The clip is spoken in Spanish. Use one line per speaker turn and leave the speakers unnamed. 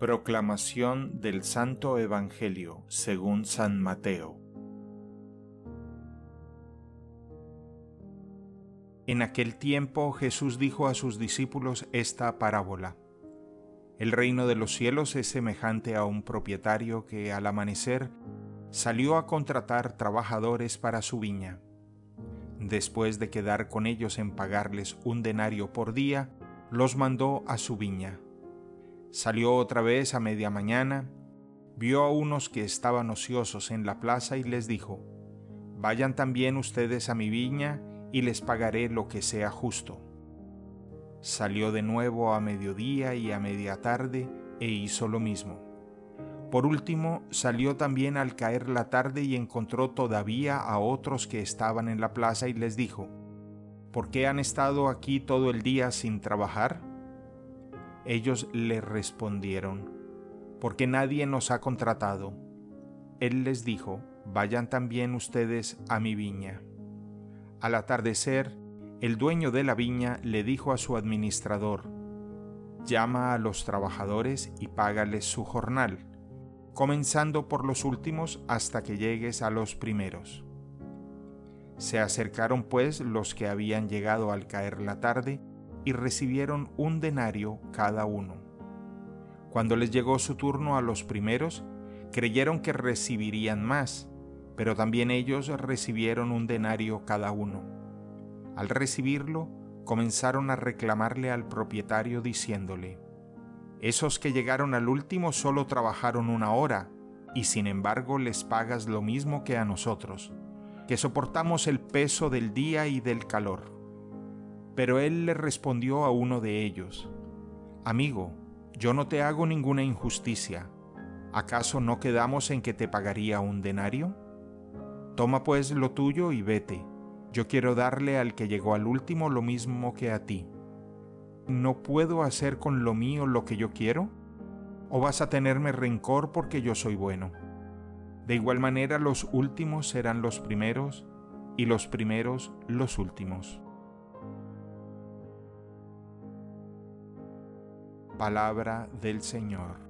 Proclamación del Santo Evangelio según San Mateo. En aquel tiempo Jesús dijo a sus discípulos esta parábola. El reino de los cielos es semejante a un propietario que al amanecer salió a contratar trabajadores para su viña. Después de quedar con ellos en pagarles un denario por día, los mandó a su viña Salió otra vez a media mañana, vio a unos que estaban ociosos en la plaza y les dijo, Vayan también ustedes a mi viña y les pagaré lo que sea justo. Salió de nuevo a mediodía y a media tarde e hizo lo mismo. Por último, salió también al caer la tarde y encontró todavía a otros que estaban en la plaza y les dijo, ¿Por qué han estado aquí todo el día sin trabajar? Ellos le respondieron, porque nadie nos ha contratado. Él les dijo, vayan también ustedes a mi viña. Al atardecer, el dueño de la viña le dijo a su administrador, llama a los trabajadores y págales su jornal, comenzando por los últimos hasta que llegues a los primeros. Se acercaron pues los que habían llegado al caer la tarde, y recibieron un denario cada uno. Cuando les llegó su turno a los primeros, creyeron que recibirían más, pero también ellos recibieron un denario cada uno. Al recibirlo, comenzaron a reclamarle al propietario diciéndole, Esos que llegaron al último solo trabajaron una hora, y sin embargo les pagas lo mismo que a nosotros, que soportamos el peso del día y del calor. Pero él le respondió a uno de ellos, Amigo, yo no te hago ninguna injusticia. ¿Acaso no quedamos en que te pagaría un denario? Toma pues lo tuyo y vete. Yo quiero darle al que llegó al último lo mismo que a ti. ¿No puedo hacer con lo mío lo que yo quiero? ¿O vas a tenerme rencor porque yo soy bueno? De igual manera los últimos serán los primeros y los primeros los últimos. Palabra del Señor.